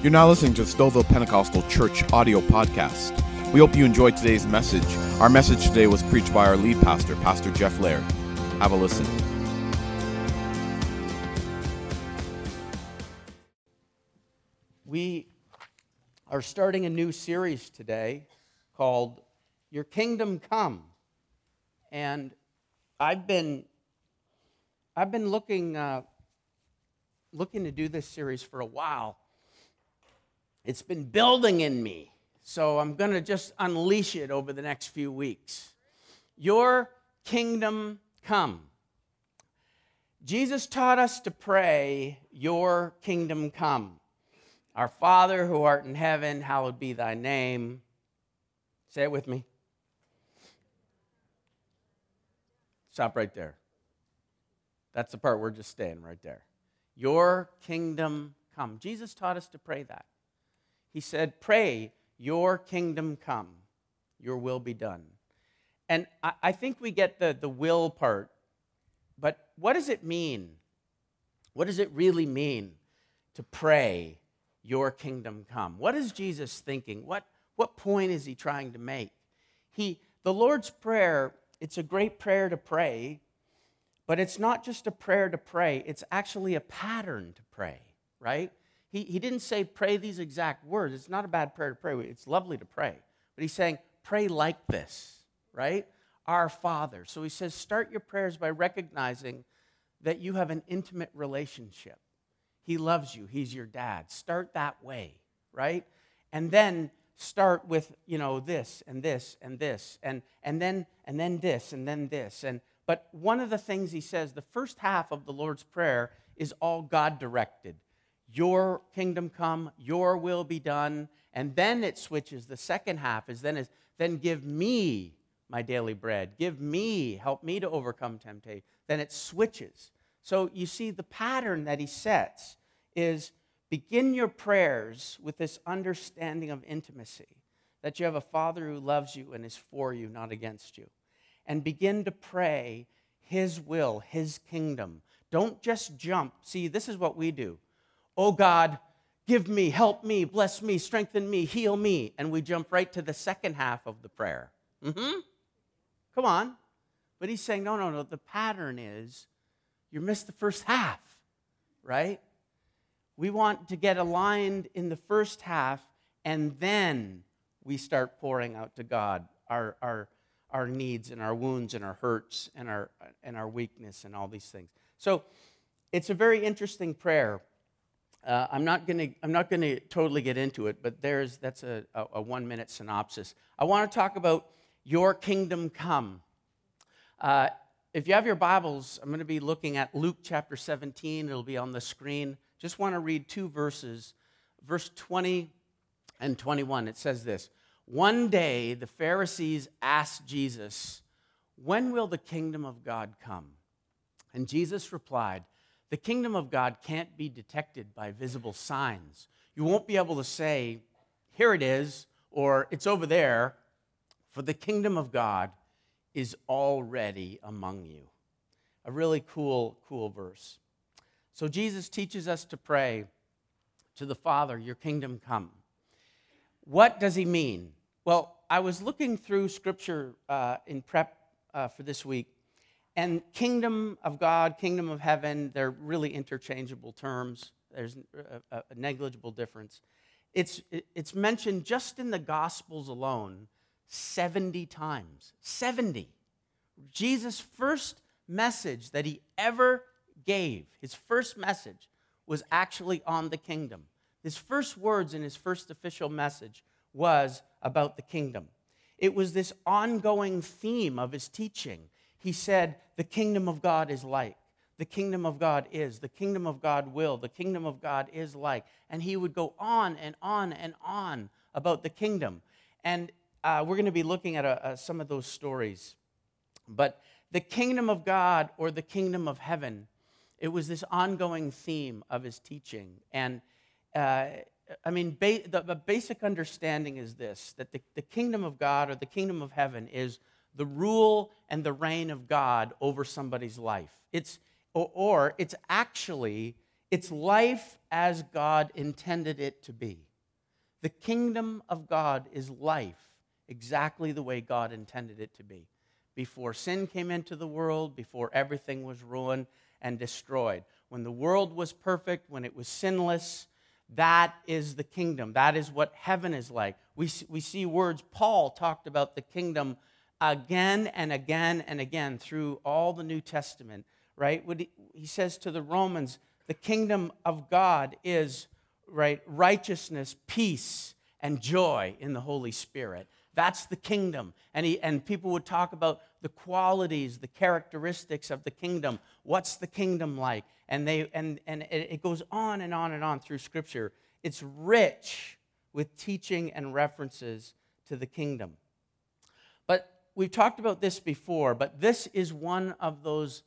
You're now listening to the Stouffville Pentecostal Church audio podcast. We hope you enjoyed today's message. Our message today was preached by our lead pastor, Pastor Jeff Laird. Have a listen. We are starting a new series today called Your Kingdom Come. And I've been I've been looking uh, looking to do this series for a while. It's been building in me, so I'm going to just unleash it over the next few weeks. Your kingdom come. Jesus taught us to pray, Your kingdom come. Our Father who art in heaven, hallowed be thy name. Say it with me. Stop right there. That's the part we're just staying right there. Your kingdom come. Jesus taught us to pray that. He said, Pray, your kingdom come, your will be done. And I, I think we get the, the will part, but what does it mean? What does it really mean to pray, your kingdom come? What is Jesus thinking? What, what point is he trying to make? He, the Lord's Prayer, it's a great prayer to pray, but it's not just a prayer to pray, it's actually a pattern to pray, right? He, he didn't say pray these exact words. It's not a bad prayer to pray. It's lovely to pray. But he's saying pray like this, right? Our Father. So he says start your prayers by recognizing that you have an intimate relationship. He loves you, He's your dad. Start that way, right? And then start with, you know, this and this and this and, and then and then this and then this. And but one of the things he says, the first half of the Lord's Prayer is all God directed. Your kingdom come, your will be done. And then it switches. The second half is then is then give me my daily bread. Give me, help me to overcome temptation. Then it switches. So you see, the pattern that he sets is begin your prayers with this understanding of intimacy that you have a father who loves you and is for you, not against you. And begin to pray his will, his kingdom. Don't just jump. See, this is what we do. Oh God, give me, help me, bless me, strengthen me, heal me. And we jump right to the second half of the prayer. Mm-hmm. Come on. But he's saying, no, no, no. The pattern is you missed the first half, right? We want to get aligned in the first half, and then we start pouring out to God our, our, our needs and our wounds and our hurts and our, and our weakness and all these things. So it's a very interesting prayer. Uh, I'm not going to I'm not going to totally get into it, but there's that's a, a, a one minute synopsis. I want to talk about your kingdom come. Uh, if you have your Bibles, I'm going to be looking at Luke chapter 17. It'll be on the screen. Just want to read two verses, verse 20 and 21. It says this One day the Pharisees asked Jesus, When will the kingdom of God come? And Jesus replied, The kingdom of God can't be detected by visible signs. You won't be able to say, Here it is, or it's over there, for the kingdom of God is already among you. A really cool, cool verse. So Jesus teaches us to pray to the Father, Your kingdom come. What does he mean? Well, I was looking through scripture uh, in prep uh, for this week, and kingdom of God, kingdom of heaven, they're really interchangeable terms. There's a, uh, uh, a negligible difference. It's, it's mentioned just in the Gospels alone 70 times. 70. Jesus' first message that he ever gave, his first message, was actually on the kingdom. His first words in his first official message was about the kingdom. It was this ongoing theme of his teaching. He said, The kingdom of God is like, the kingdom of God is, the kingdom of God will, the kingdom of God is like. And he would go on and on and on about the kingdom. And uh, we're going to be looking at uh, uh, some of those stories. But the kingdom of God or the kingdom of heaven, it was this ongoing theme of his teaching. And uh, I mean, ba- the, the, basic understanding is this that the, the kingdom of God or the kingdom of heaven is the rule and the reign of God over somebody's life. It's, or, or it's actually It's life as God intended it to be. The kingdom of God is life exactly the way God intended it to be. Before sin came into the world, before everything was ruined and destroyed. When the world was perfect, when it was sinless, that is the kingdom. That is what heaven is like. We, we see words, Paul talked about the kingdom again and again and again through all the New Testament, right? He says to the Romans, the kingdom of God is right righteousness, peace, and joy in the Holy Spirit. That's the kingdom. And, he, and people would talk about the qualities, the characteristics of the kingdom. What's the kingdom like? And, they, and, and it goes on and on and on through Scripture. It's rich with teaching and references to the kingdom. We've talked about this before, but this is one of those,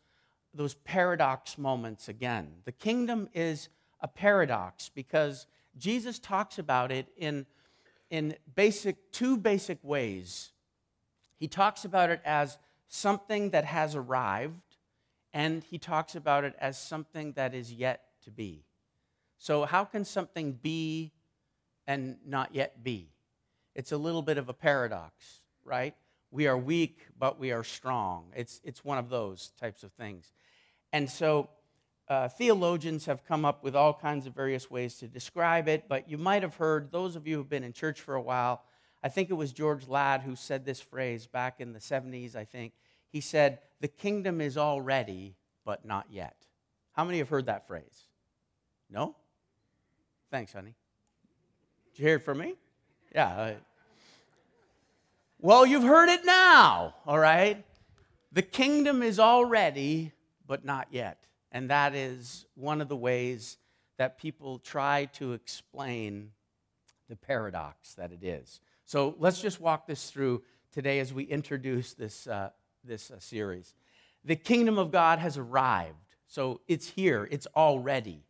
those paradox moments again. The kingdom is a paradox because Jesus talks about it in in basic, two basic ways. He talks about it as something that has arrived, and he talks about it as something that is yet to be. So, how can something be and not yet be? It's a little bit of a paradox, right? We are weak, but we are strong. It's, it's one of those types of things. And so, uh, theologians have come up with all kinds of various ways to describe it, but you might have heard, those of you who've been in church for a while, I think it was George Ladd who said this phrase back in the 70s, I think. He said, The kingdom is already, but not yet. How many have heard that phrase? No? Thanks, honey. Did you hear it from me? Yeah. Well, you've heard it now, all right? The kingdom is already, but not yet. And that is one of the ways that people try to explain the paradox that it is. So let's just walk this through today as we introduce this, uh, this uh, series. The kingdom of God has arrived. So it's here, it's already.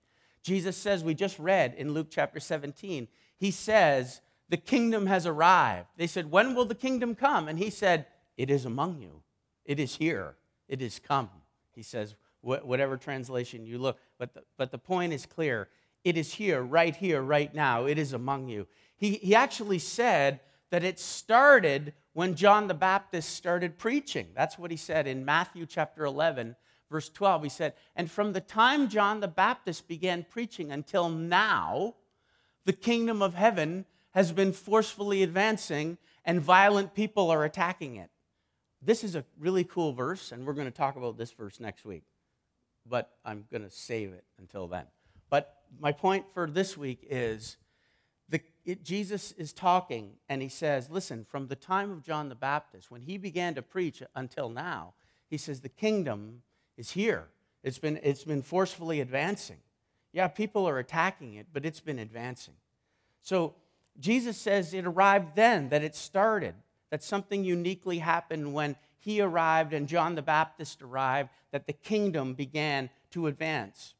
Jesus says, we just read in Luke chapter 17, he says, the kingdom has arrived. They said, When will the kingdom come? And he said, It is among you. It is here. It is come. He says, whatever translation you look. But the, but the point is clear. It is here, right here, right now. It is among you. He, he actually said that it started when John the Baptist started preaching. That's what he said in Matthew chapter 11, verse 12. He said, And from the time John the Baptist began preaching until now, the kingdom of heaven has been forcefully advancing and violent people are attacking it. This is a really cool verse, and we're going to talk about this verse next week but I'm going to save it until then. But my point for this week is the, it, Jesus is talking and he says, Listen, from the time of John the Baptist, when he began to preach until now, he says, The kingdom is here. It's been, it's been forcefully advancing. Yeah, people are attacking it, but it's been advancing. So Jesus says it arrived then, that it started, that something uniquely happened when he arrived and John the Baptist arrived, that the kingdom began to advance.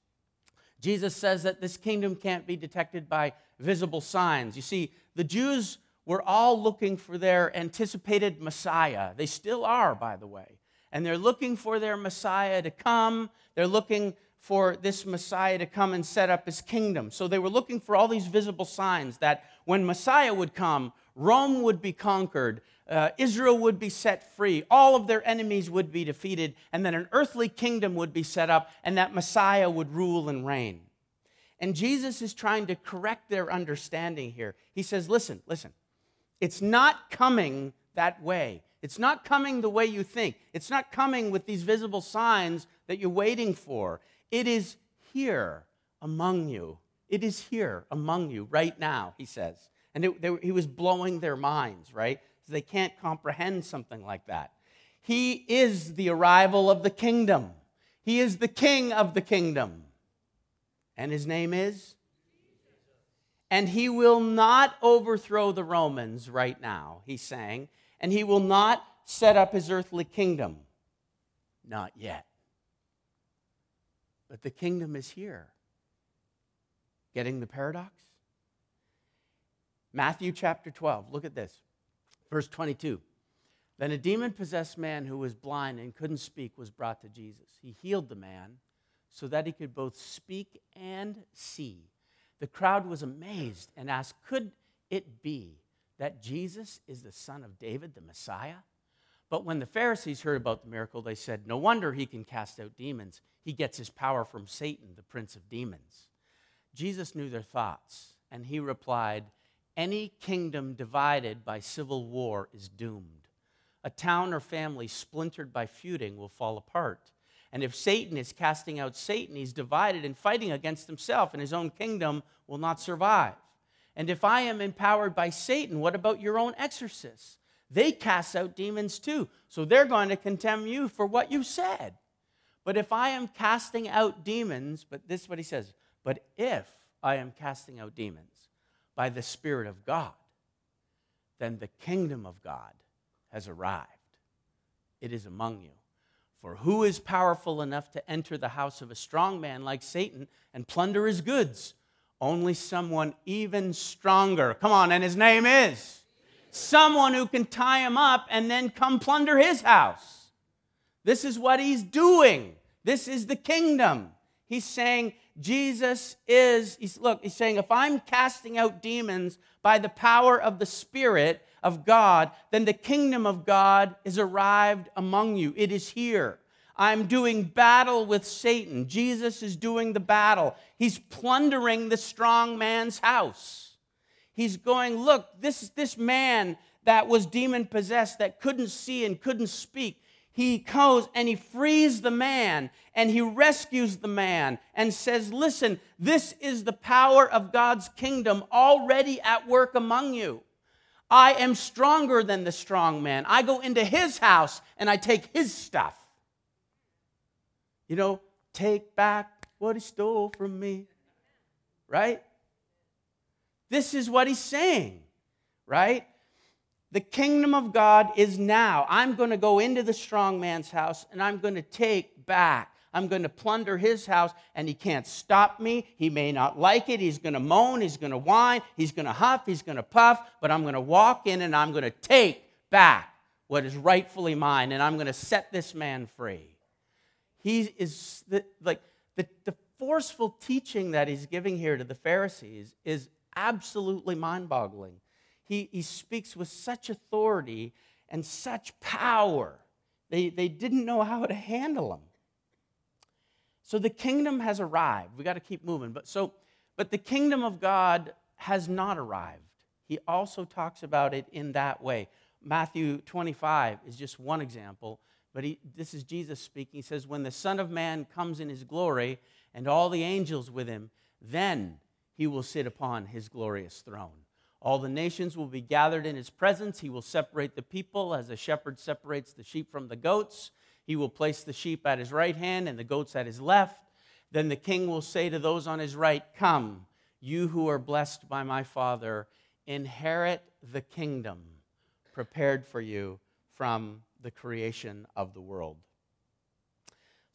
Jesus says that this kingdom can't be detected by visible signs. You see, the Jews were all looking for their anticipated Messiah. They still are, by the way. And they're looking for their Messiah to come. They're looking for this Messiah to come and set up his kingdom. So they were looking for all these visible signs that when Messiah would come, Rome would be conquered, uh, Israel would be set free, all of their enemies would be defeated, and then an earthly kingdom would be set up, and that Messiah would rule and reign. And Jesus is trying to correct their understanding here. He says, Listen, listen, it's not coming that way. It's not coming the way you think. It's not coming with these visible signs that you're waiting for. It is here among you. It is here among you right now, he says. And it, they, he was blowing their minds, right? They can't comprehend something like that. He is the arrival of the kingdom, he is the king of the kingdom. And his name is? And he will not overthrow the Romans right now, he's saying, and he will not set up his earthly kingdom. Not yet. But the kingdom is here. Getting the paradox? Matthew chapter 12, look at this. Verse 22. Then a demon possessed man who was blind and couldn't speak was brought to Jesus. He healed the man so that he could both speak and see. The crowd was amazed and asked, Could it be that Jesus is the son of David, the Messiah? But when the Pharisees heard about the miracle, they said, No wonder he can cast out demons. He gets his power from Satan, the prince of demons. Jesus knew their thoughts, and he replied, Any kingdom divided by civil war is doomed. A town or family splintered by feuding will fall apart. And if Satan is casting out Satan, he's divided and fighting against himself, and his own kingdom will not survive. And if I am empowered by Satan, what about your own exorcists? They cast out demons too, so they're going to condemn you for what you said. But if I am casting out demons, but this is what he says, but if I am casting out demons by the Spirit of God, then the kingdom of God has arrived. It is among you. For who is powerful enough to enter the house of a strong man like Satan and plunder his goods? Only someone even stronger. Come on, and his name is someone who can tie him up and then come plunder his house. This is what he's doing. This is the kingdom. He's saying, Jesus is, he's, look, he's saying, if I'm casting out demons by the power of the Spirit of God, then the kingdom of God is arrived among you. It is here. I'm doing battle with Satan. Jesus is doing the battle. He's plundering the strong man's house. He's going, look, this, this man that was demon possessed, that couldn't see and couldn't speak, he goes and he frees the man and he rescues the man and says, Listen, this is the power of God's kingdom already at work among you. I am stronger than the strong man. I go into his house and I take his stuff. You know, take back what he stole from me. Right? This is what he's saying, right? The kingdom of God is now. I'm going to go into the strong man's house and I'm going to take back. I'm going to plunder his house and he can't stop me. He may not like it. He's going to moan. He's going to whine. He's going to huff. He's going to puff. But I'm going to walk in and I'm going to take back what is rightfully mine and I'm going to set this man free. He is the, like the, the forceful teaching that he's giving here to the Pharisees is absolutely mind boggling he, he speaks with such authority and such power. They, they didn't know how to handle him. So the kingdom has arrived. We got to keep moving. But so, but the kingdom of God has not arrived. He also talks about it in that way. Matthew 25 is just one example, but he, this is Jesus speaking. He says, When the Son of Man comes in his glory and all the angels with him, then he will sit upon his glorious throne. All the nations will be gathered in his presence. He will separate the people as a shepherd separates the sheep from the goats. He will place the sheep at his right hand and the goats at his left. Then the king will say to those on his right, Come, you who are blessed by my Father, inherit the kingdom prepared for you from the creation of the world.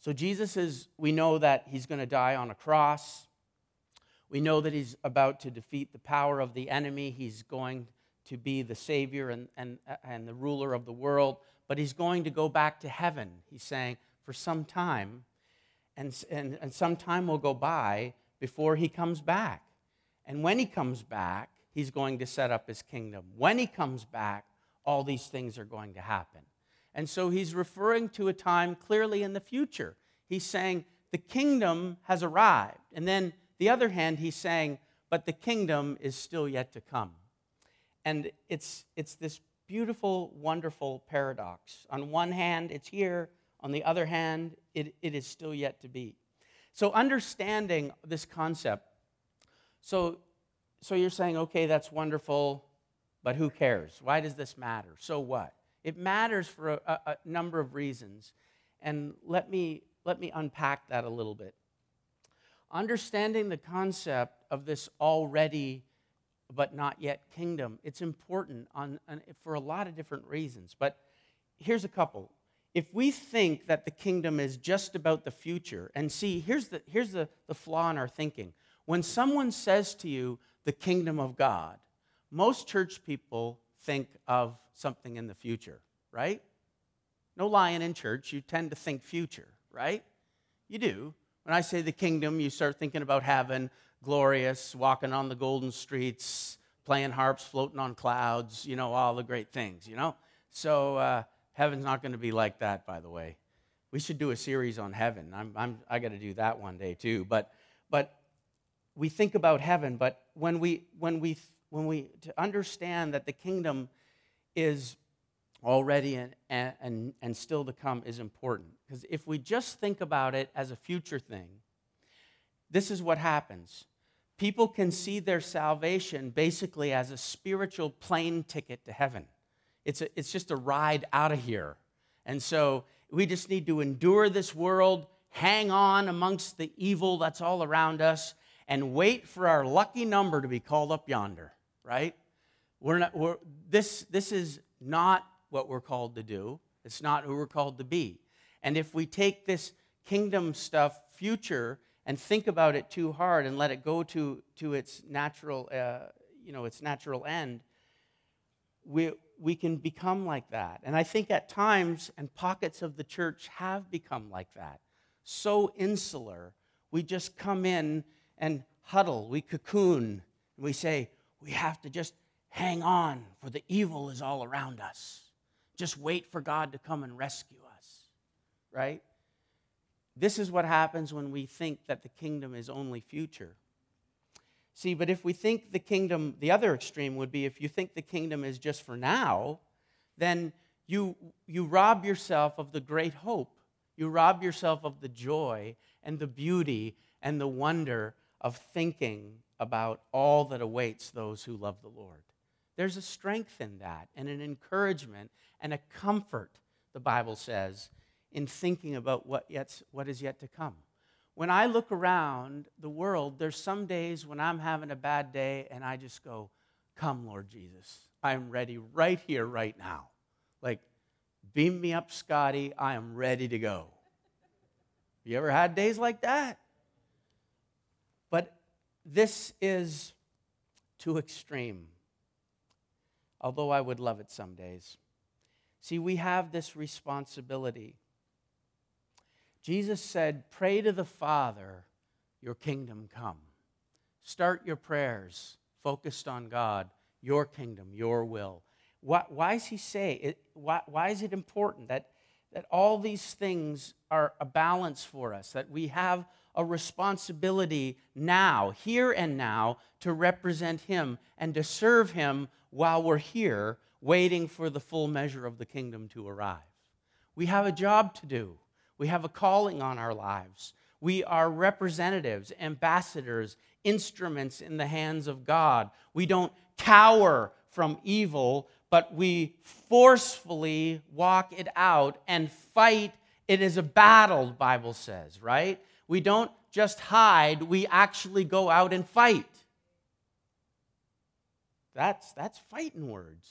So, Jesus is, we know that he's going to die on a cross. We know that he's about to defeat the power of the enemy. He's going to be the Savior and, and, and the ruler of the world, but he's going to go back to heaven, he's saying, for some time. And, and, and some time will go by before he comes back. And when he comes back, he's going to set up his kingdom. When he comes back, all these things are going to happen. And so he's referring to a time clearly in the future. He's saying the kingdom has arrived. And then the other hand, he's saying, but the kingdom is still yet to come. And it's, it's this beautiful, wonderful paradox. On one hand, it's here. On the other hand, it, it is still yet to be. So, understanding this concept, so, so you're saying, okay, that's wonderful, but who cares? Why does this matter? So what? It matters for a, a, a number of reasons. And let me, let me unpack that a little bit understanding the concept of this already but not yet kingdom, it's important on, on, for a lot of different reasons. But here's a couple. If we think that the kingdom is just about the future, and see, here's the, here's the, the flaw in our thinking. When someone says to you, the kingdom of God, most church people think of something in the future, right? No lying in church, you tend to think future, right? You do. When I say the kingdom, you start thinking about heaven, glorious, walking on the golden streets, playing harps, floating on clouds, you know, all the great things, you know? So uh, heaven's not going to be like that, by the way. We should do a series on heaven. I'm, I'm, I got to do that one day too. But, but we think about heaven, but when we, when we, when we to understand that the kingdom is already and, and, and still to come is important. Because if we just think about it as a future thing, this is what happens people can see their salvation basically as a spiritual plane ticket to heaven. It's, a, it's just a ride out of here. And so we just need to endure this world, hang on amongst the evil that's all around us, and wait for our lucky number to be called up yonder, right? We're not, we're, this, this is not what we're called to do, it's not who we're called to be. And if we take this kingdom stuff future and think about it too hard and let it go to, to its natural, uh, you know, its natural end, we, we can become like that. And I think at times, and pockets of the church have become like that. So insular, we just come in and huddle, we cocoon, and we say, we have to just hang on, for the evil is all around us. Just wait for God to come and rescue us, right? This is what happens when we think that the kingdom is only future. See, but if we think the kingdom, the other extreme would be if you think the kingdom is just for now, then you, you rob yourself of the great hope. You rob yourself of the joy and the beauty and the wonder of thinking about all that awaits those who love the Lord. There's a strength in that and an encouragement and a comfort, the Bible says, in thinking about what, yet, what is yet to come. When I look around the world, there's some days when I'm having a bad day and I just go, Come, Lord Jesus. I'm ready right here, right now. Like, beam me up, Scotty. I am ready to go. You ever had days like that? But this is too extreme, although I would love it some days. See, we have this responsibility Jesus said, Pray to the Father, your kingdom come. Start your prayers focused on God, your kingdom, your will. Why, why does he say it? Why, why is it important that, that all these things are a balance for us, that we have a responsibility now, here and now, to represent him and to serve him while we're here, waiting for the full measure of the kingdom to arrive? We have a job to do. We have a calling on our lives. We are representatives, ambassadors, instruments in the hands of God. We don't cower from evil, but we forcefully walk it out and fight. It is a battle, the Bible says, right? We don't just hide, we actually go out and fight. That's, that's fighting words.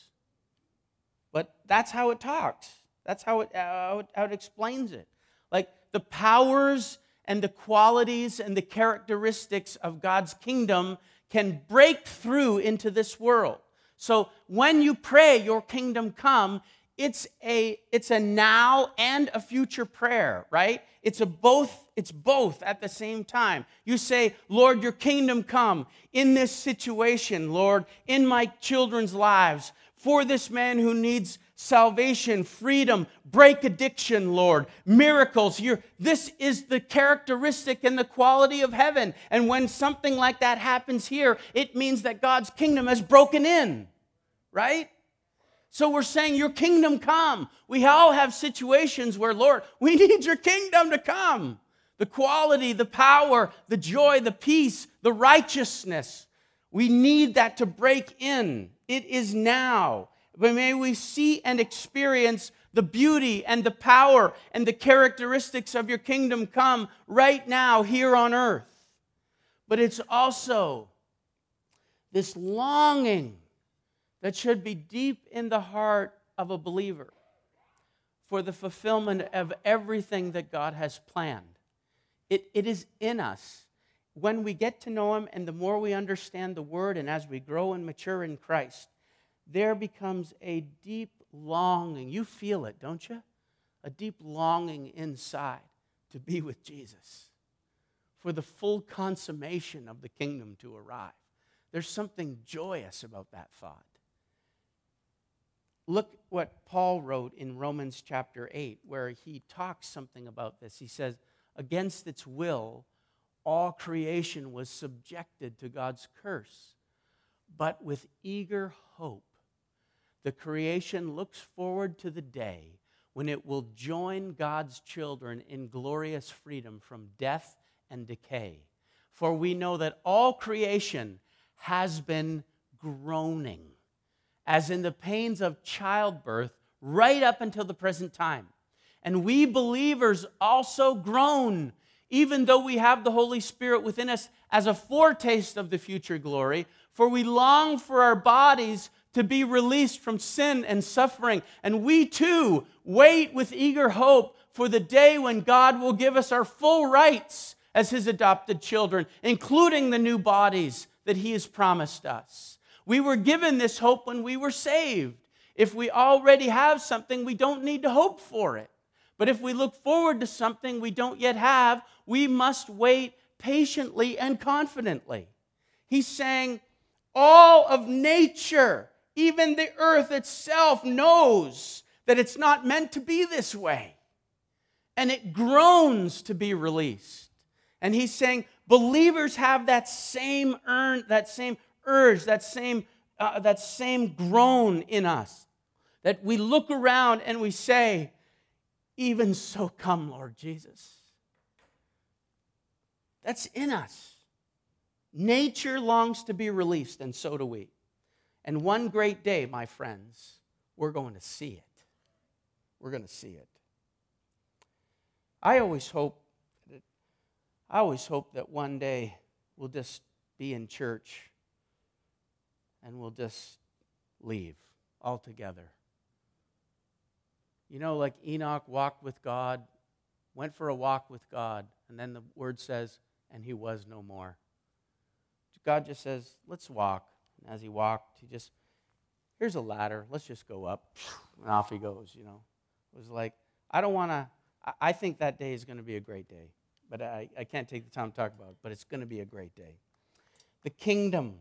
But that's how it talks. That's how it, how it, how it explains it. Like the powers and the qualities and the characteristics of God's kingdom can break through into this world. So when you pray, Your kingdom come, it's a it's a now and a future prayer right it's a both it's both at the same time you say lord your kingdom come in this situation lord in my children's lives for this man who needs salvation, freedom, break addiction, Lord, miracles. You're, this is the characteristic and the quality of heaven. And when something like that happens here, it means that God's kingdom has broken in, right? So we're saying, Your kingdom come. We all have situations where, Lord, we need your kingdom to come. The quality, the power, the joy, the peace, the righteousness. We need that to break in. It is now. But may we see and experience the beauty and the power and the characteristics of your kingdom come right now here on earth. But it's also this longing that should be deep in the heart of a believer for the fulfillment of everything that God has planned. It, it is in us. When we get to know Him and the more we understand the Word and as we grow and mature in Christ, there becomes a deep longing. You feel it, don't you? A deep longing inside to be with Jesus. for the full consummation of the kingdom to arrive. There's something joyous about that thought. Look what Paul wrote in Romans chapter 8, where he talks something about this. He says, Against its will, all creation was subjected to God's curse. But with eager hope, the creation looks forward to the day when it will join God's children in glorious freedom from death and decay. For we know that all creation has been groaning, as in the pains of childbirth, right up until the present time. And we believers also groan, even though we have the Holy Spirit within us as a foretaste of the future glory. For we long for our bodies to be released from sin and suffering. And we too wait with eager hope for the day when God will give us our full rights as His adopted children, including the new bodies that He has promised us. We were given this hope when we were saved. If we already have something, we don't need to hope for it. But if we look forward to something we don't yet have, we must wait patiently and confidently. He's saying, all of nature, even the earth itself, knows that it's not meant to be this way. And it groans to be released. And he's saying, believers have that same earn, that same urge, that same, uh, that same groan in us. That we look around and we say, even so come, Lord Jesus. That's in us. Nature longs to be released, and so do we. And one great day, my friends, we're going to see it. We're going to see it. I always hope I always hope that one day we'll just be in church and we'll just leave altogether. You know, like Enoch walked with God, went for a walk with God, and then the word says, and he was no more. God just says, let's walk. And as he walked, he just, here's a ladder. Let's just go up. And off he goes, you know. It was like, I don't want to, I think that day is going to be a great day. But I, I can't take the time to talk about it, but it's going to be a great day. The kingdom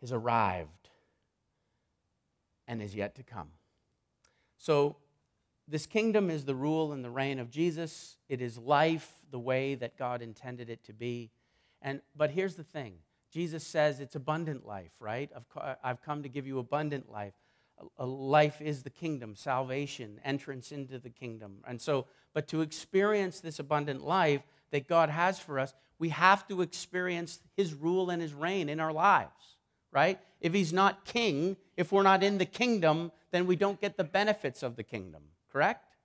has arrived and is yet to come. So, this kingdom is the rule and the reign of Jesus. It is life the way that God intended it to be. And, but here's the thing Jesus says it's abundant life, right? I've, I've come to give you abundant life. A life is the kingdom, salvation, entrance into the kingdom. And so, but to experience this abundant life that God has for us, we have to experience his rule and his reign in our lives, right? If he's not king, if we're not in the kingdom, then we don't get the benefits of the kingdom, correct?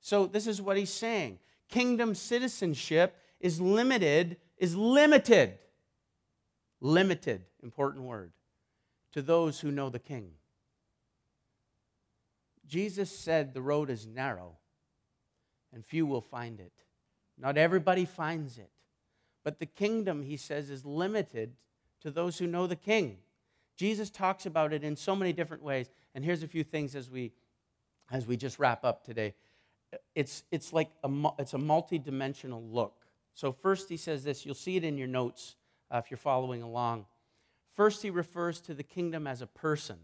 So, this is what he's saying. Kingdom citizenship is limited is limited, limited, important word, to those who know the King. Jesus said the road is narrow and few will find it. Not everybody finds it. But the kingdom, he says, is limited to those who know the King. Jesus talks about it in so many different ways. And here's a few things as we, as we just wrap up today. It's, it's like a, it's a multi-dimensional look so, first he says this, you'll see it in your notes uh, if you're following along. First, he refers to the kingdom as a person,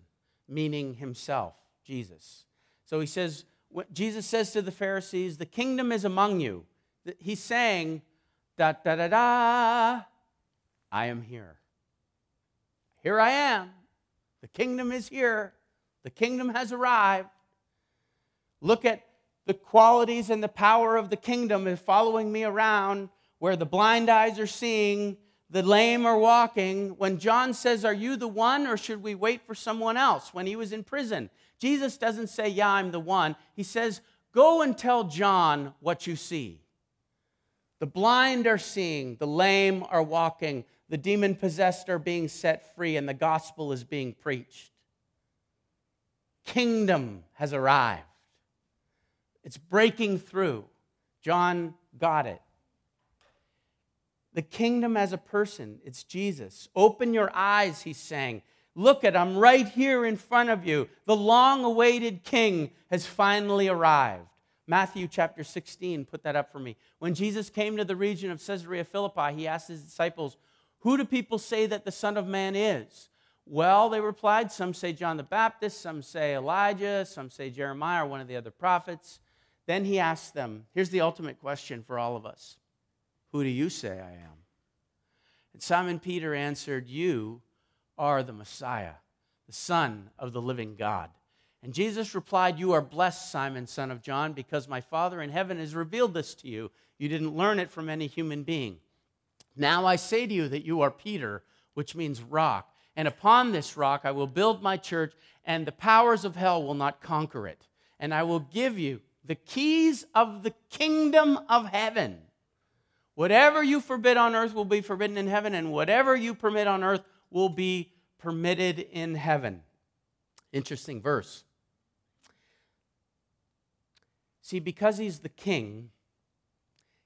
meaning himself, Jesus. So he says, Jesus says to the Pharisees, The kingdom is among you. He's saying, da da da da, I am here. Here I am. The kingdom is here. The kingdom has arrived. Look at the qualities and the power of the kingdom is following me around where the blind eyes are seeing, the lame are walking. When John says, Are you the one, or should we wait for someone else? When he was in prison, Jesus doesn't say, Yeah, I'm the one. He says, Go and tell John what you see. The blind are seeing, the lame are walking, the demon possessed are being set free, and the gospel is being preached. Kingdom has arrived, it's breaking through. John got it. The kingdom as a person, it's Jesus. Open your eyes, he's saying. Look at, I'm right here in front of you. The long awaited king has finally arrived. Matthew chapter 16, put that up for me. When Jesus came to the region of Caesarea Philippi, he asked his disciples, Who do people say that the Son of Man is? Well, they replied, Some say John the Baptist, some say Elijah, some say Jeremiah or one of the other prophets. Then he asked them, Here's the ultimate question for all of us Who do you say I am? And Simon Peter answered, You are the Messiah, the Son of the living God. And Jesus replied, You are blessed, Simon, son of John, because my Father in heaven has revealed this to you. You didn't learn it from any human being. Now I say to you that you are Peter, which means rock. And upon this rock I will build my church, and the powers of hell will not conquer it. And I will give you the keys of the kingdom of heaven. Whatever you forbid on earth will be forbidden in heaven, and whatever you permit on earth will be permitted in heaven. Interesting verse. See, because he's the king,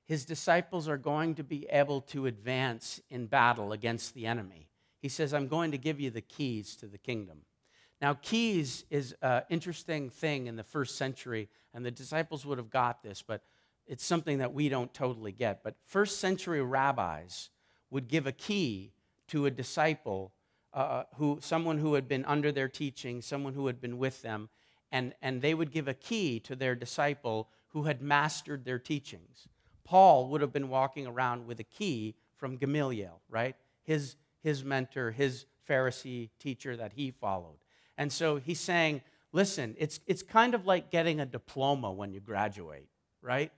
his disciples are going to be able to advance in battle against the enemy. He says, I'm going to give you the keys to the kingdom. Now, keys is an interesting thing in the first century, and the disciples would have got this, but it's something that we don't totally get. But first century rabbis would give a key to a disciple, uh, who, someone who had been under their teaching, someone who had been with them, and, and they would give a key to their disciple who had mastered their teachings. Paul would have been walking around with a key from Gamaliel, right? His, his mentor, his Pharisee teacher that he followed. And so he's saying, listen, it's, it's kind of like getting a diploma when you graduate, right?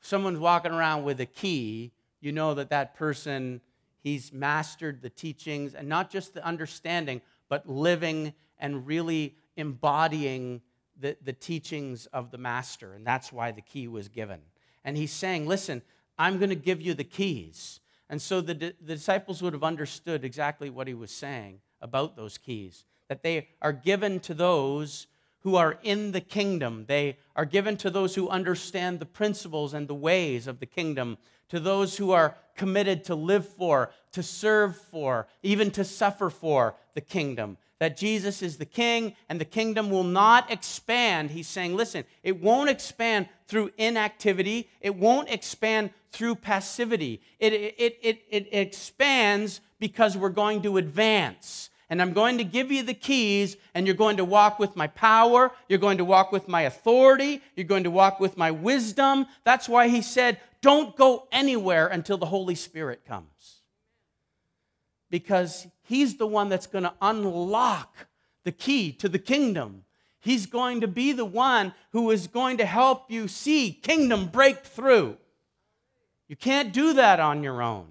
Someone's walking around with a key, you know that that person, he's mastered the teachings and not just the understanding, but living and really embodying the, the teachings of the master. And that's why the key was given. And he's saying, listen, I'm going to give you the keys. And so the, the disciples would have understood exactly what he was saying about those keys that they are given to those who are in the kingdom. They are given to those who understand the principles and the ways of the kingdom, to those who are committed to live for, to serve for, even to suffer for the kingdom. That Jesus is the king and the kingdom will not expand. He's saying, listen, it won't expand through inactivity, it won't expand through passivity. It, it, it, it expands because we're going to advance and I'm going to give you the keys, and you're going to walk with my power, you're going to walk with my authority, you're going to walk with my wisdom. That's why he said, Don't go anywhere until the Holy Spirit comes. Because he's the one that's going to unlock the key to the kingdom. He's going to be the one who is going to help you see kingdom breakthrough. You can't do that on your own.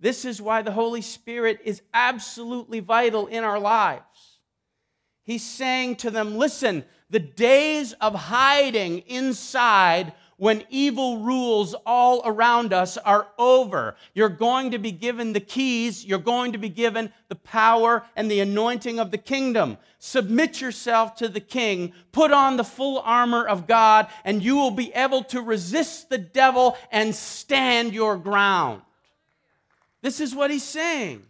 This is why the Holy Spirit is absolutely vital in our lives. He's saying to them, listen, the days of hiding inside when evil rules all around us are over. You're going to be given the keys, you're going to be given the power and the anointing of the kingdom. Submit yourself to the king, put on the full armor of God, and you will be able to resist the devil and stand your ground. This is what he's saying,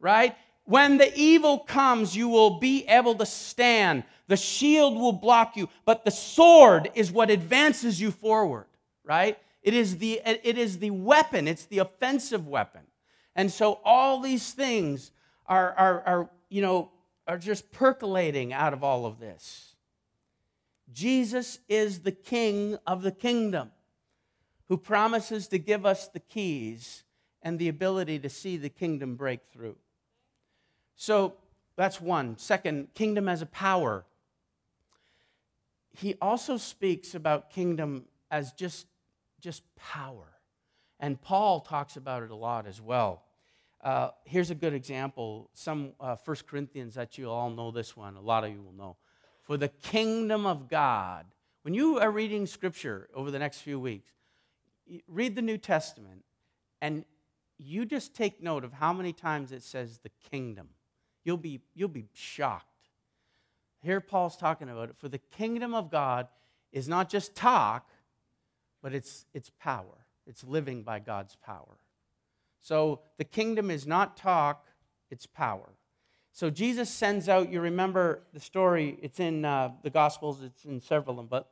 right? When the evil comes, you will be able to stand. The shield will block you, but the sword is what advances you forward, right? It is the, it is the weapon, it's the offensive weapon. And so all these things are, are, are, you know, are just percolating out of all of this. Jesus is the king of the kingdom who promises to give us the keys and the ability to see the kingdom break through. So that's one. Second, kingdom as a power. He also speaks about kingdom as just, just power. And Paul talks about it a lot as well. Uh, here's a good example. Some uh, 1 Corinthians that you all know this one, a lot of you will know. For the kingdom of God, when you are reading scripture over the next few weeks, read the New Testament and you just take note of how many times it says the kingdom. You'll be, you'll be shocked. Here, Paul's talking about it. For the kingdom of God is not just talk, but it's, it's power. It's living by God's power. So the kingdom is not talk, it's power. So Jesus sends out, you remember the story, it's in uh, the Gospels, it's in several of them, but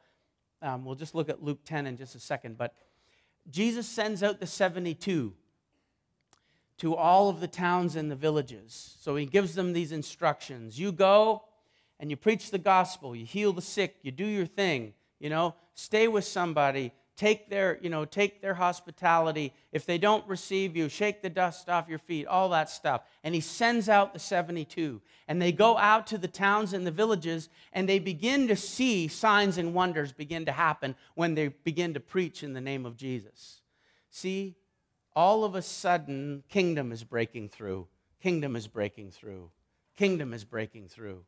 Um, we'll just look at Luke 10 in just a second. But Jesus sends out the 72 to all of the towns and the villages. So he gives them these instructions You go and you preach the gospel, you heal the sick, you do your thing, you know, stay with somebody, take their, you know, take their hospitality. If they don't receive you, shake the dust off your feet, all that stuff. And he sends out the 72. And they go out to the towns and the villages and they begin to see signs and wonders begin to happen when they begin to preach in the name of Jesus. See, all of a sudden, kingdom is breaking through. Kingdom is breaking through. Kingdom is breaking through.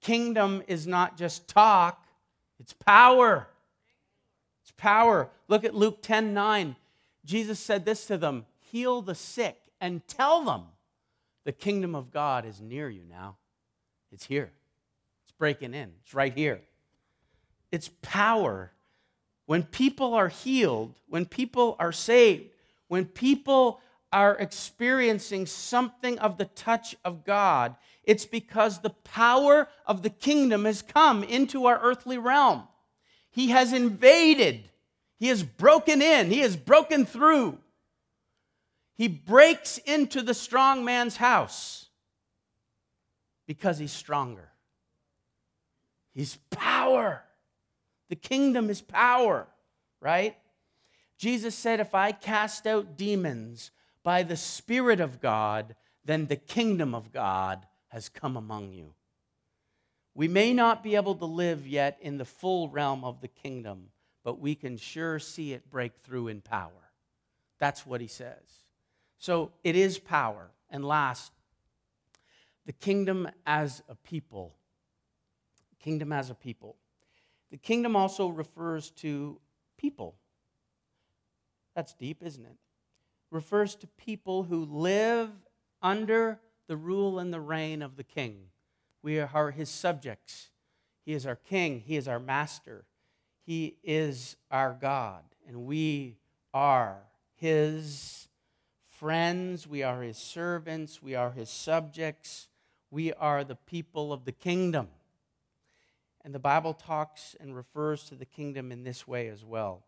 Kingdom is not just talk, it's power. It's power. Look at Luke 10 9. Jesus said this to them Heal the sick and tell them the kingdom of God is near you now. It's here, it's breaking in, it's right here. It's power. When people are healed, when people are saved, when people are experiencing something of the touch of God, it's because the power of the kingdom has come into our earthly realm. He has invaded, He has broken in, He has broken through. He breaks into the strong man's house because he's stronger. He's power. The kingdom is power, right? Jesus said, If I cast out demons by the Spirit of God, then the kingdom of God has come among you. We may not be able to live yet in the full realm of the kingdom, but we can sure see it break through in power. That's what he says. So it is power. And last, the kingdom as a people. Kingdom as a people. The kingdom also refers to people. That's deep, isn't it? Refers to people who live under the rule and the reign of the king. We are his subjects. He is our king, he is our master, he is our God, and we are his friends, we are his servants, we are his subjects, we are the people of the kingdom. And the Bible talks and refers to the kingdom in this way as well.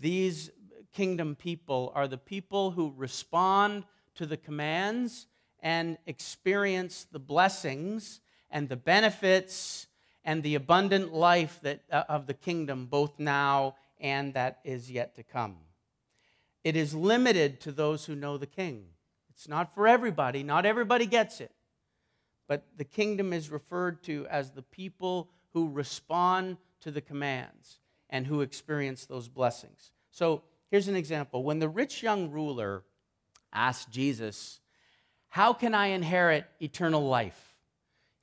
These kingdom people are the people who respond to the commands and experience the blessings and the benefits and the abundant life that, uh, of the kingdom, both now and that is yet to come. It is limited to those who know the king. It's not for everybody, not everybody gets it. But the kingdom is referred to as the people who respond to the commands and who experience those blessings. So Here's an example. When the rich young ruler asked Jesus, How can I inherit eternal life?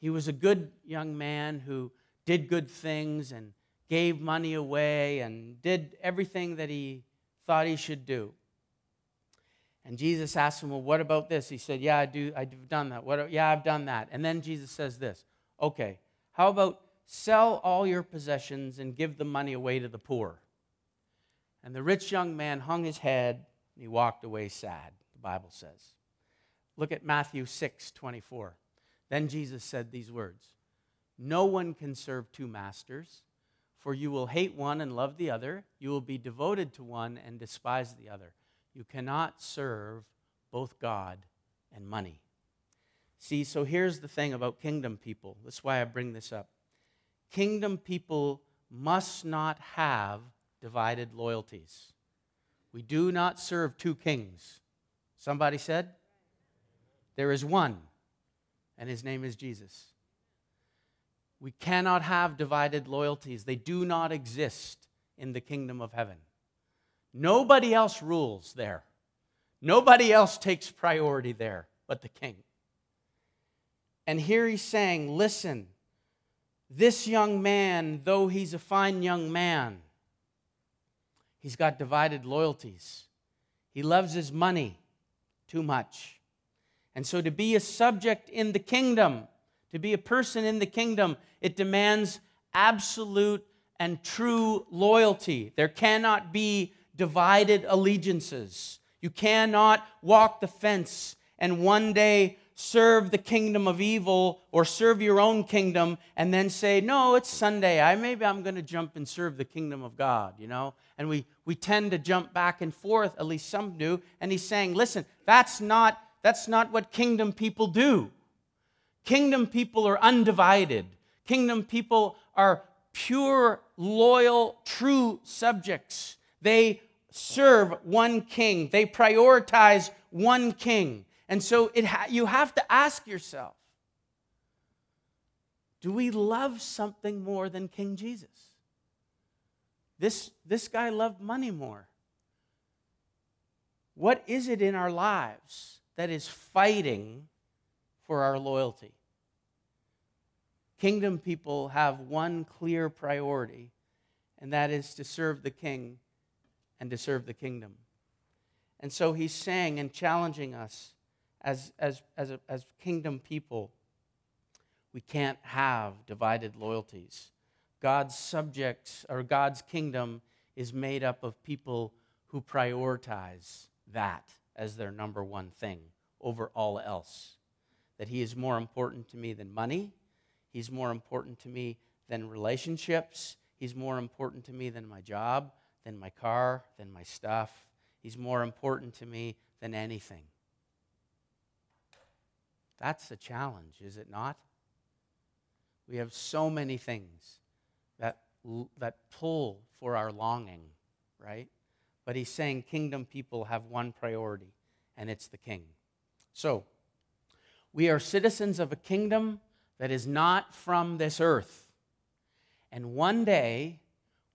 He was a good young man who did good things and gave money away and did everything that he thought he should do. And Jesus asked him, Well, what about this? He said, Yeah, I do, I've done that. What, yeah, I've done that. And then Jesus says this Okay, how about sell all your possessions and give the money away to the poor? And the rich young man hung his head and he walked away sad, the Bible says. Look at Matthew 6 24. Then Jesus said these words No one can serve two masters, for you will hate one and love the other. You will be devoted to one and despise the other. You cannot serve both God and money. See, so here's the thing about kingdom people. That's why I bring this up. Kingdom people must not have divided loyalties. We do not serve two kings. Somebody said? There is one, and his name is Jesus. We cannot have divided loyalties, they do not exist in the kingdom of heaven. Nobody else rules there, nobody else takes priority there but the king. And here he's saying, Listen, this young man, though he's a fine young man, He's got divided loyalties. He loves his money too much. And so, to be a subject in the kingdom, to be a person in the kingdom, it demands absolute and true loyalty. There cannot be divided allegiances. You cannot walk the fence and one day serve the kingdom of evil or serve your own kingdom and then say, no, it's Sunday. I maybe I'm going to jump and serve the kingdom of God, you know? And we, we tend to jump back and forth, at least some do. And he's saying, listen, that's not, that's not what kingdom people do. Kingdom people are undivided. Kingdom people are pure, loyal, true subjects. They serve one king, they prioritize one king. And so it ha- you have to ask yourself do we love something more than King Jesus? This, this guy loved money more. What is it in our lives that is fighting for our loyalty? Kingdom people have one clear priority, and that is to serve the king and to serve the kingdom. And so he's saying and challenging us as, as, as, a, as kingdom people we can't have divided loyalties. God's subjects or God's kingdom is made up of people who prioritize that as their number one thing over all else. That He is more important to me than money, He's more important to me than relationships, He's more important to me than my job, than my car, than my stuff. He's more important to me than anything. That's a challenge, is it not? We have so many things that, pull for our longing, right? But he's saying kingdom people have one priority, and it's the king. So, we are citizens of a kingdom that is not from this earth. And one day,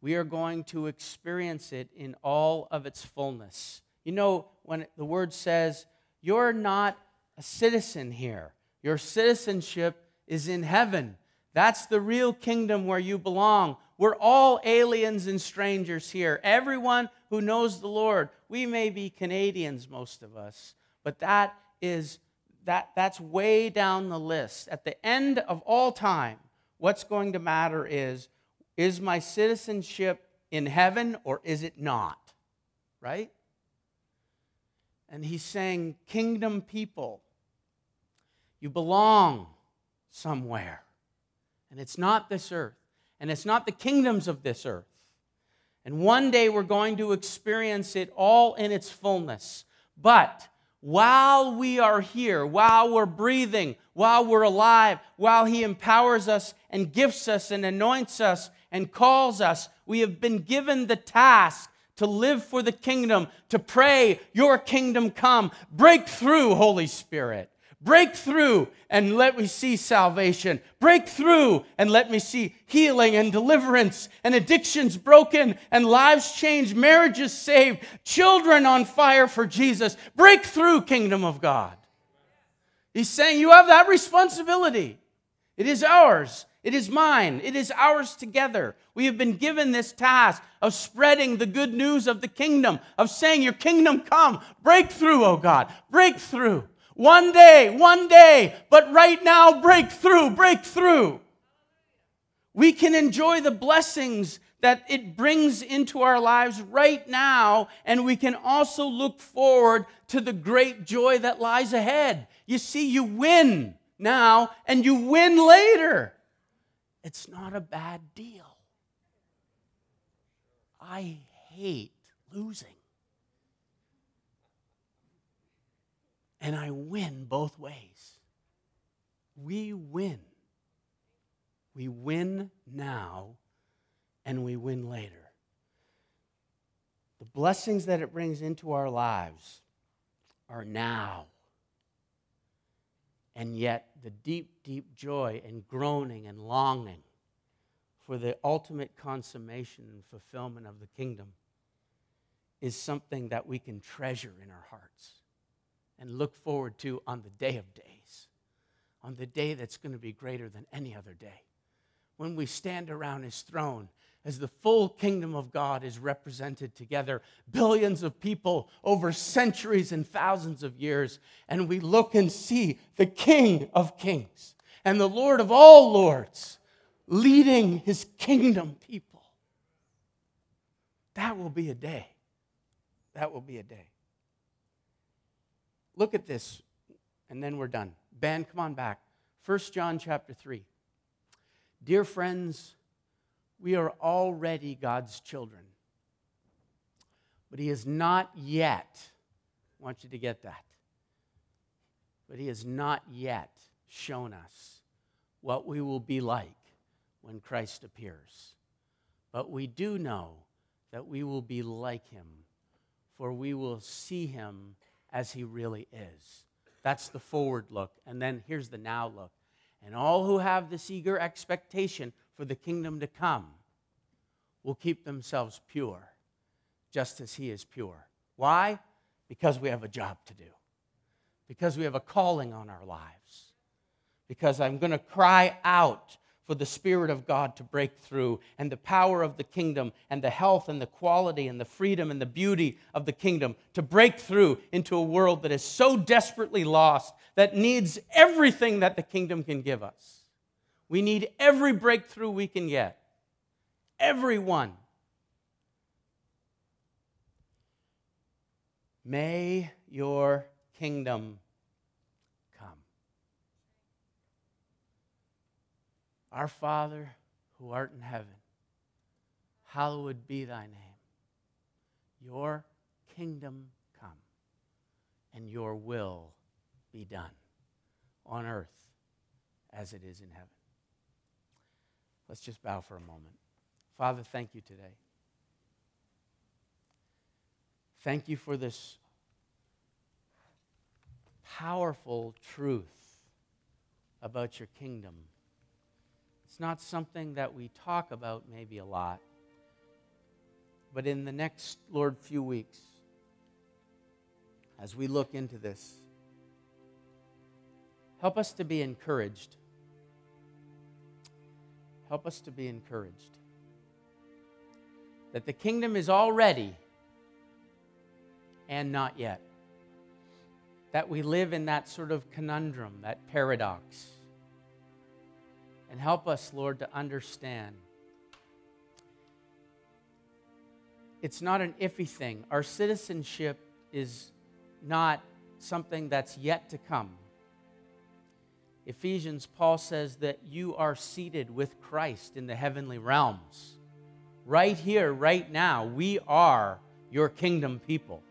we are going to experience it in all of its fullness. You know, when the word says, You're not a citizen here, your citizenship is in heaven. That's the real kingdom where you belong. We're all aliens and strangers here. Everyone who knows the Lord, we may be Canadians, most of us, but that is that that's way down the list. At the end of all time, what's going to matter is is my citizenship in heaven or is it not? Right? And he's saying, Kingdom people, you belong somewhere. And it's not this earth, and it's not the kingdoms of this earth. And one day we're going to experience it all in its fullness. But while we are here, while we're breathing, while we're alive, while He empowers us and gifts us and anoints us and calls us, we have been given the task to live for the kingdom, to pray, Your kingdom come. Break through, Holy Spirit. Break through and let me see salvation. Break through and let me see healing and deliverance and addictions broken and lives changed, marriages saved, children on fire for Jesus. Break through, kingdom of God. He's saying you have that responsibility. It is ours. It is mine. It is ours together. We have been given this task of spreading the good news of the kingdom, of saying, Your kingdom come. Break through, oh God. Breakthrough. One day, one day, but right now, breakthrough, breakthrough. We can enjoy the blessings that it brings into our lives right now, and we can also look forward to the great joy that lies ahead. You see, you win now and you win later. It's not a bad deal. I hate losing. And I win both ways. We win. We win now and we win later. The blessings that it brings into our lives are now and yet the deep, deep joy and groaning and longing for the ultimate consummation and fulfillment of the kingdom is something that we can treasure in our hearts and look forward to on the day of days, on the day that's going to be greater than any other day. When we stand around his throne as the full kingdom of God is represented together, billions of people over centuries and thousands of years, and we look and see the King of kings and the Lord of all lords leading his kingdom people. That will be a day. That will be a day. Look at this, and then we're done. Ben, come on back. 1 John chapter 3. Dear friends, we are already God's children. But He has not yet, I want you to get that, but He has not yet shown us what we will be like when Christ appears. But we do know that we will be like Him, for we will see Him as He really is. That's the forward look. And then here's the now look. And all who have this eager expectation for the kingdom to come will keep themselves pure, just as He is pure. Why? Because we have a job to do, because we have a calling on our lives, because I'm going to cry out for the Spirit of God to break through and the power of the kingdom and the health and the quality and the freedom and the beauty of the kingdom to break through into a world that is so desperately lost that needs everything that the kingdom can give us. We need every breakthrough we can get. Everyone. May your kingdom Our Father who art in heaven, hallowed be thy name. Your kingdom come, and your will be done on earth as it is in heaven. Let's just bow for a moment. Father, thank you today. Thank you for this powerful truth about your kingdom it's not something that we talk about maybe a lot. But in the next, Lord, few weeks, as we look into this, help us to be encouraged. Help us to be encouraged that the kingdom is already and not yet. That we live in that sort of conundrum, that paradox and help us, Lord, to understand. It's not an iffy thing. Our citizenship is not something that's yet to come. Ephesians, Paul says that you are seated with Christ in the heavenly realms. Right here, right now, we are your kingdom people.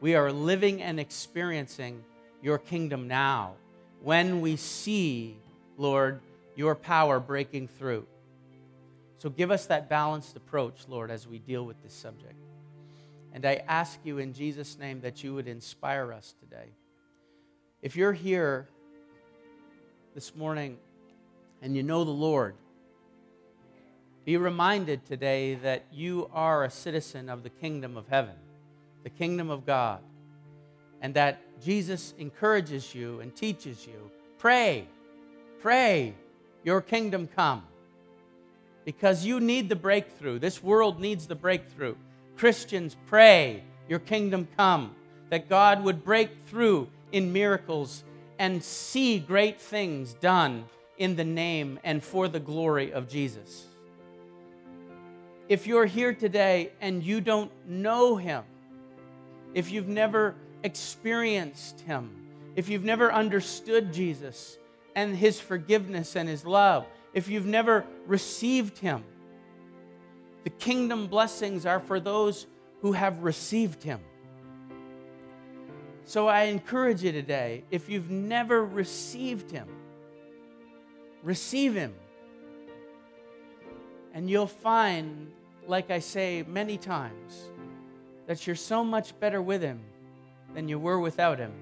We are living and experiencing your kingdom now. When we see, Lord, your power breaking through. So give us that balanced approach, Lord, as we deal with this subject. And I ask you in Jesus' name that you would inspire us today. If you're here this morning and you know the Lord, be reminded today that you are a citizen of the kingdom of heaven, the kingdom of God, and that Jesus encourages you and teaches you pray, pray, your kingdom come. Because you need the breakthrough. This world needs the breakthrough. Christians, pray, your kingdom come. That God would break through in miracles and see great things done in the name and for the glory of Jesus. If you're here today and you don't know Him, if you've never experienced Him, if you've never understood Jesus, and His forgiveness and His love, if you've never received Him, the kingdom blessings are for those who have received Him. So I encourage you today if you've never received Him, receive Him. And you'll find, like I say many times, that you're so much better with Him than you were without Him,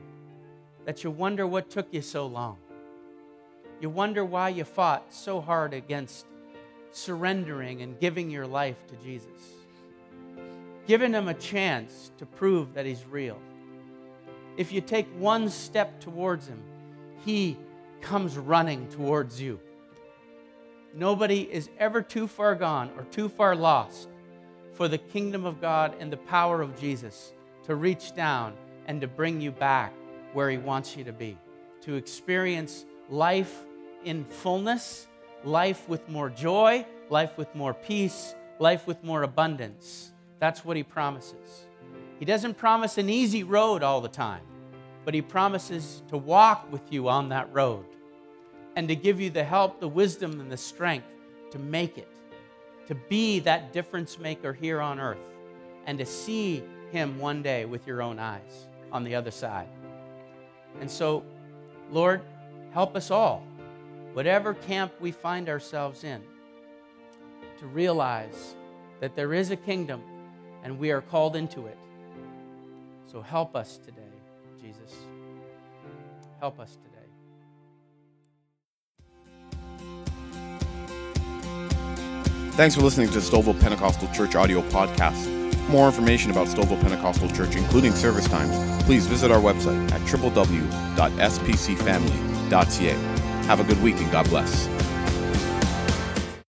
that you wonder what took you so long. You wonder why you fought so hard against surrendering and giving your life to Jesus. Giving him a chance to prove that he's real. If you take one step towards him, he comes running towards you. Nobody is ever too far gone or too far lost for the kingdom of God and the power of Jesus to reach down and to bring you back where he wants you to be, to experience life in fullness, life with more joy, life with more peace, life with more abundance. That's what he promises. He doesn't promise an easy road all the time. but He promises to walk with you on that road and to give you the help, the wisdom, and the strength to make it, to be that difference maker here on earth, and to see Him one day with your own eyes on the other side. And so, Lord, help us all, whatever camp we find ourselves in, to realize that there is a kingdom and we are called into it. So help us today, Jesus. Help us today. Thanks for listening to Stouffville Pentecostal Church audio podcast. For more information about Stouffville Pentecostal Church, including service times, please visit our website at www.spcfamily.ca. Have a good week and God bless.